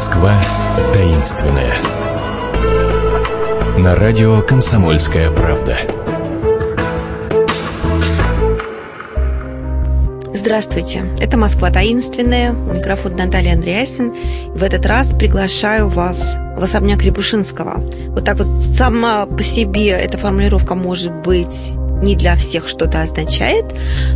Москва таинственная. На радио «Комсомольская правда». Здравствуйте, это «Москва таинственная», у микрофона Наталья Андреасин. В этот раз приглашаю вас в особняк Рябушинского. Вот так вот сама по себе эта формулировка может быть не для всех что-то означает,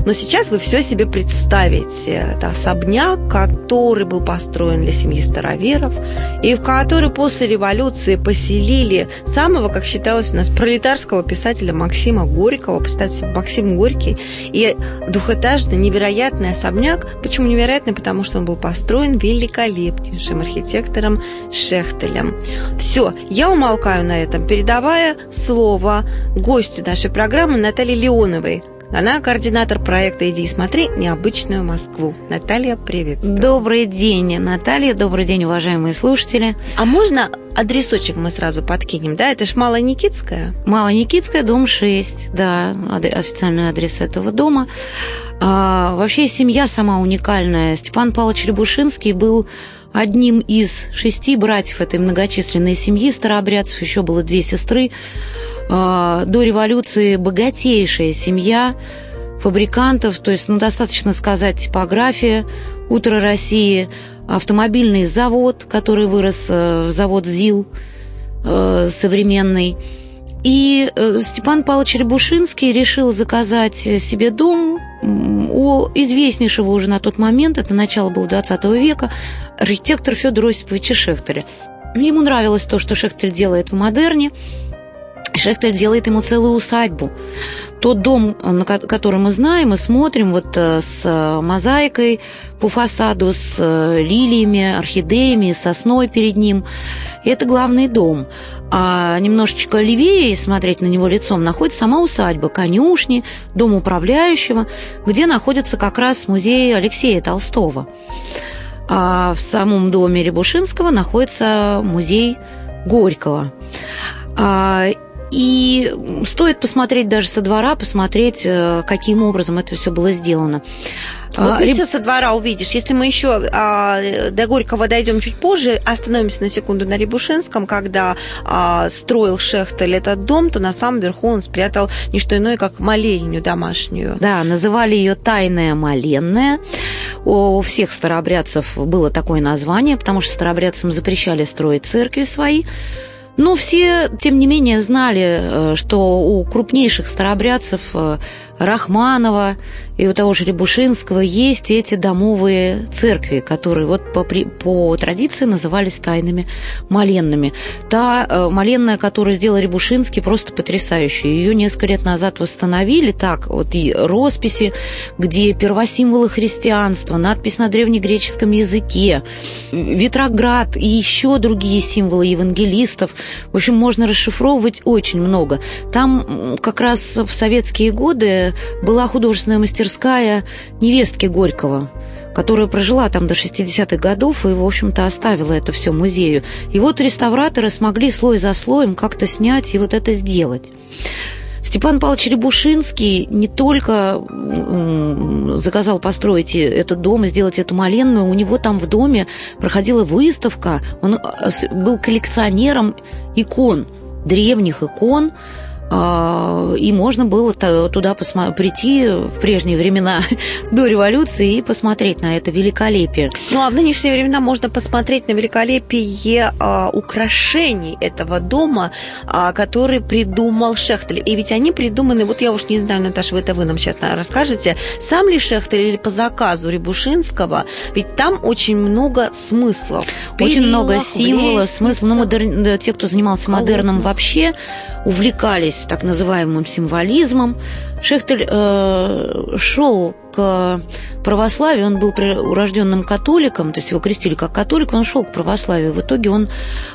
но сейчас вы все себе представите. Это особняк, который был построен для семьи староверов, и в который после революции поселили самого, как считалось у нас, пролетарского писателя Максима Горького. Представьте, Максим Горький. И двухэтажный невероятный особняк. Почему невероятный? Потому что он был построен великолепнейшим архитектором Шехтелем. Все, я умолкаю на этом, передавая слово гостю нашей программы Наталье Леоновой. Она координатор проекта «Иди и смотри. Необычную Москву». Наталья, приветствую. Добрый день, Наталья. Добрый день, уважаемые слушатели. А можно адресочек мы сразу подкинем, да? Это ж Малоникитская? Малоникитская, дом 6, да, официальный адрес этого дома. А, вообще семья сама уникальная. Степан Павлович Рябушинский был одним из шести братьев этой многочисленной семьи старообрядцев. Еще было две сестры. А, до революции богатейшая семья фабрикантов, то есть, ну, достаточно сказать, типография, «Утро России», автомобильный завод, который вырос э, в завод ЗИЛ э, современный. И э, Степан Павлович Рябушинский решил заказать себе дом у известнейшего уже на тот момент, это начало было 20 века, архитектора Федора Осиповича Шехтеля. Ему нравилось то, что Шехтель делает в модерне, Шехтель делает ему целую усадьбу. Тот дом, который мы знаем и смотрим, вот э, с э, мозаикой по фасаду, с э, лилиями, орхидеями, сосной перед ним, это главный дом. А немножечко левее смотреть на него лицом находится сама усадьба, конюшни, дом управляющего, где находится как раз музей Алексея Толстого. А в самом доме Рябушинского находится музей Горького. А, и стоит посмотреть даже со двора, посмотреть, э, каким образом это все было сделано. Вот а, не все со двора увидишь. Если мы еще а, до Горького дойдем чуть позже, остановимся на секунду на Рябушинском, когда а, строил Шехтель этот дом, то на самом верху он спрятал не что иное, как молельню домашнюю. Да, называли ее тайная моленная. У всех старообрядцев было такое название, потому что старообрядцам запрещали строить церкви свои. Но все, тем не менее, знали, э, что у крупнейших старообрядцев э, Рахманова и у того же Рябушинского есть эти домовые церкви, которые вот по, по традиции назывались тайными моленными. Та э, моленная, которую сделал Рябушинский, просто потрясающая. Ее несколько лет назад восстановили так, вот и росписи, где первосимволы христианства, надпись на древнегреческом языке, Ветроград и еще другие символы евангелистов. В общем, можно расшифровывать очень много. Там как раз в советские годы была художественная мастерская невестки Горького которая прожила там до 60-х годов и, в общем-то, оставила это все музею. И вот реставраторы смогли слой за слоем как-то снять и вот это сделать. Степан Павлович Рябушинский не только заказал построить этот дом и сделать эту моленную, у него там в доме проходила выставка, он э, был коллекционером икон, древних икон, и можно было туда прийти в прежние времена до революции и посмотреть на это великолепие. Ну а в нынешние времена можно посмотреть на великолепие а, украшений этого дома, а, который придумал Шехтель. И ведь они придуманы, вот я уж не знаю, Наташа, вы это вы нам сейчас расскажете, сам ли Шехтель или по заказу Рябушинского, ведь там очень много смыслов. Очень много символов, смыслов. Ну, модер... те, кто занимался модерном вообще, увлекались так называемым символизмом. Шехтель э, шел к православию, он был урожденным католиком, то есть его крестили как католик, он шел к православию. В итоге он э,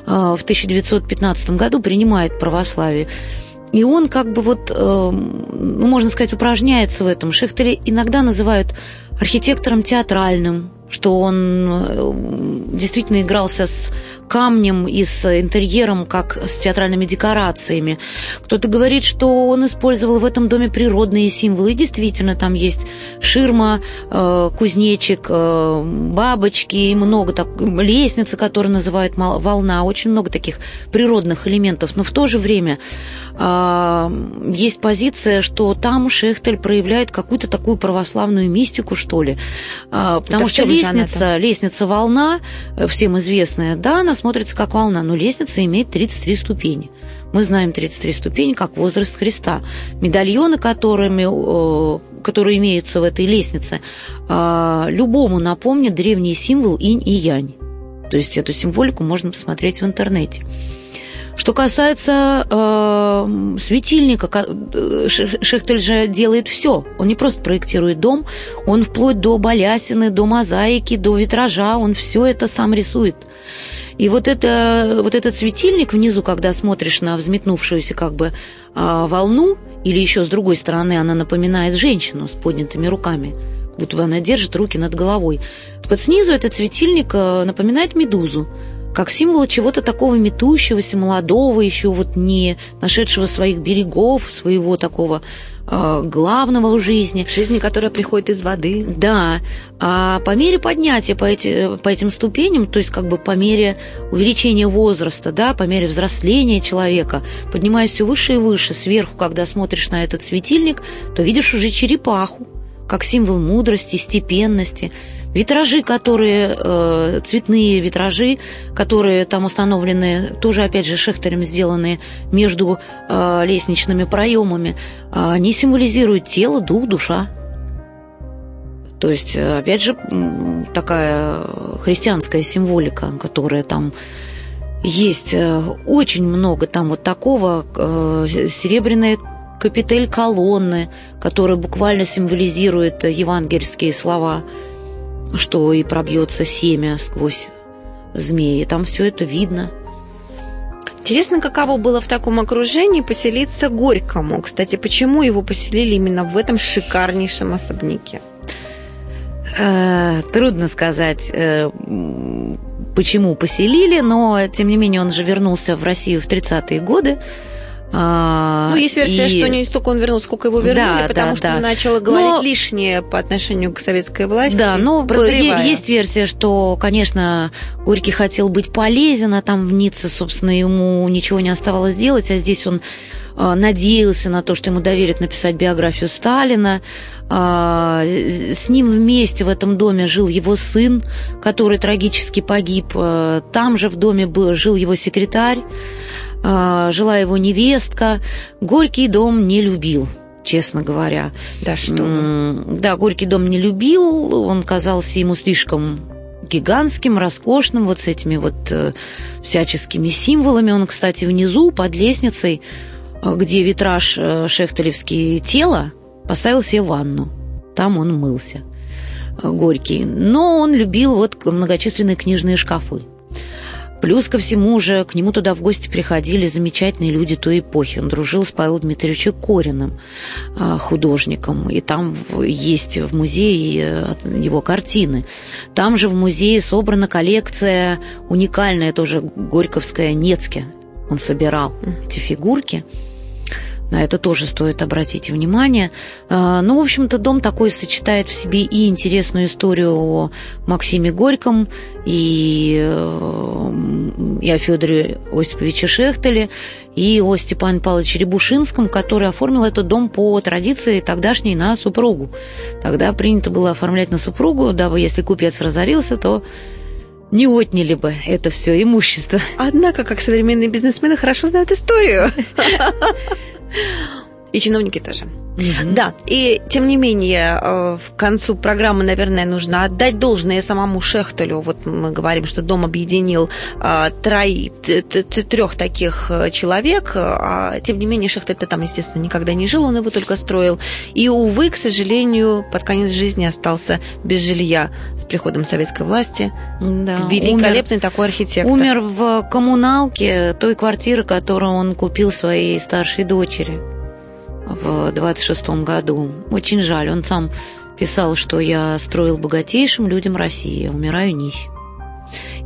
в 1915 году принимает православие. И он как бы вот, э, ну, можно сказать, упражняется в этом. Шехтеля иногда называют архитектором театральным, что он э, действительно игрался с камнем и с интерьером, как с театральными декорациями. Кто-то говорит, что он использовал в этом доме природные символы. И действительно, там есть ширма, э, кузнечик, э, бабочки и много так, лестницы, которые называют волна. Очень много таких природных элементов. Но в то же время э, есть позиция, что там Шехтель проявляет какую-то такую православную мистику, что ли. Потому Это что лестница, лестница волна, всем известная, да, она смотрится как волна, но лестница имеет 33 ступени. Мы знаем 33 ступени как возраст Христа. Медальоны, которыми, которые имеются в этой лестнице, а, любому напомнят древний символ инь и янь. То есть эту символику можно посмотреть в интернете. Что касается э, светильника, Шехтель же делает все. Он не просто проектирует дом, он вплоть до балясины, до мозаики, до витража, он все это сам рисует. И вот, это, вот этот светильник внизу, когда смотришь на взметнувшуюся как бы а, волну, или еще с другой стороны она напоминает женщину с поднятыми руками, будто бы она держит руки над головой. Вот снизу этот светильник а, напоминает медузу, как символ чего-то такого метущегося, молодого, еще вот не нашедшего своих берегов, своего такого Э, главного в жизни. Жизни, которая приходит из воды. Да. А по мере поднятия по, эти, по этим ступеням, то есть как бы по мере увеличения возраста, да, по мере взросления человека, поднимаясь все выше и выше, сверху, когда смотришь на этот светильник, то видишь уже черепаху, как символ мудрости, степенности. Витражи, которые, э, цветные витражи, которые там установлены, тоже, опять же, шехтерем сделанные между э, лестничными проемами, они символизируют тело, дух, душа. То есть, опять же, такая христианская символика, которая там есть э, очень много там вот такого, э, серебряные капитель колонны, которая буквально символизирует евангельские слова, что и пробьется семя сквозь змеи. Там все это видно. Интересно, каково было в таком окружении поселиться Горькому. Кстати, почему его поселили именно в этом шикарнейшем особняке? Э, трудно сказать, э, почему поселили, но тем не менее он же вернулся в Россию в 30-е годы. А, ну, есть версия, и... что не столько он вернулся, сколько его вернули, да, потому да, что да. он начал говорить но... лишнее по отношению к советской власти. Да, но есть версия, что, конечно, Горький хотел быть полезен, а там в Ницце, собственно, ему ничего не оставалось делать, а здесь он а, надеялся на то, что ему доверят написать биографию Сталина. А, с ним вместе в этом доме жил его сын, который трагически погиб. А, там же в доме был, жил его секретарь. А, жила его невестка. Горький дом не любил честно говоря. Да что? Да, Горький дом не любил, он казался ему слишком гигантским, роскошным, вот с этими вот э, всяческими символами. Он, кстати, внизу, под лестницей, э, где витраж э, шехтелевский тела, поставил себе ванну. Там он мылся, Горький. Но он любил вот многочисленные книжные шкафы. Плюс ко всему же к нему туда в гости приходили замечательные люди той эпохи. Он дружил с Павлом Дмитриевичем Кориным, а, художником, и там есть в музее э, его картины. Там же в музее собрана коллекция уникальная, тоже горьковская, Нецке. Он собирал эти фигурки. На это тоже стоит обратить внимание. А, ну, в общем-то, дом такой сочетает в себе и интересную историю о Максиме Горьком, и, э, и о Федоре Осиповиче Шехтеле, и о Степане Павловиче Рябушинском, который оформил этот дом по традиции тогдашней на супругу. Тогда принято было оформлять на супругу, дабы если купец разорился, то не отняли бы это все имущество. Однако, как современные бизнесмены хорошо знают историю. 啊。И чиновники тоже. Угу. Да, и тем не менее, э, в концу программы, наверное, нужно отдать должное самому Шехтелю. Вот мы говорим, что дом объединил э, трех таких э, человек, а тем не менее Шехтель-то там, естественно, никогда не жил, он его только строил. И, увы, к сожалению, под конец жизни остался без жилья с приходом советской власти. Да, Великолепный умер, такой архитектор. Умер в коммуналке той квартиры, которую он купил своей старшей дочери в 26 году. Очень жаль. Он сам писал, что я строил богатейшим людям России, умираю нищим.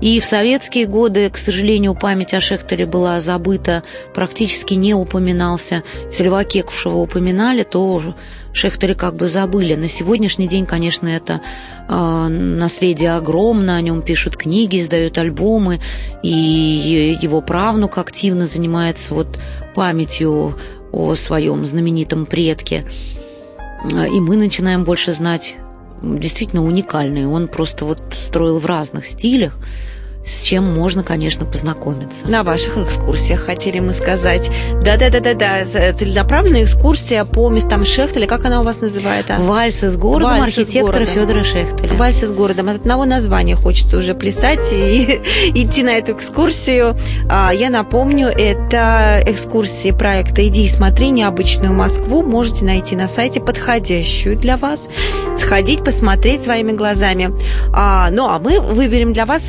И в советские годы, к сожалению, память о Шехтере была забыта, практически не упоминался. Если Льва Кекушева упоминали, то Шехтере как бы забыли. На сегодняшний день, конечно, это э, наследие огромное, о нем пишут книги, издают альбомы, и его правнук активно занимается вот памятью о своем знаменитом предке. И мы начинаем больше знать действительно уникальный. Он просто вот строил в разных стилях с чем можно, конечно, познакомиться. На ваших экскурсиях, хотели мы сказать. Да-да-да-да-да, целенаправленная экскурсия по местам Шехтеля, как она у вас называется? Вальсы с городом Вальс архитектора Федора Шехтеля. Вальсы с городом. От одного названия хочется уже плясать и идти на эту экскурсию. А, я напомню, это экскурсии проекта «Иди и смотри необычную Москву». Можете найти на сайте подходящую для вас, сходить, посмотреть своими глазами. А, ну, а мы выберем для вас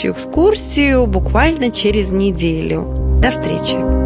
следующую экскурсию буквально через неделю. До встречи!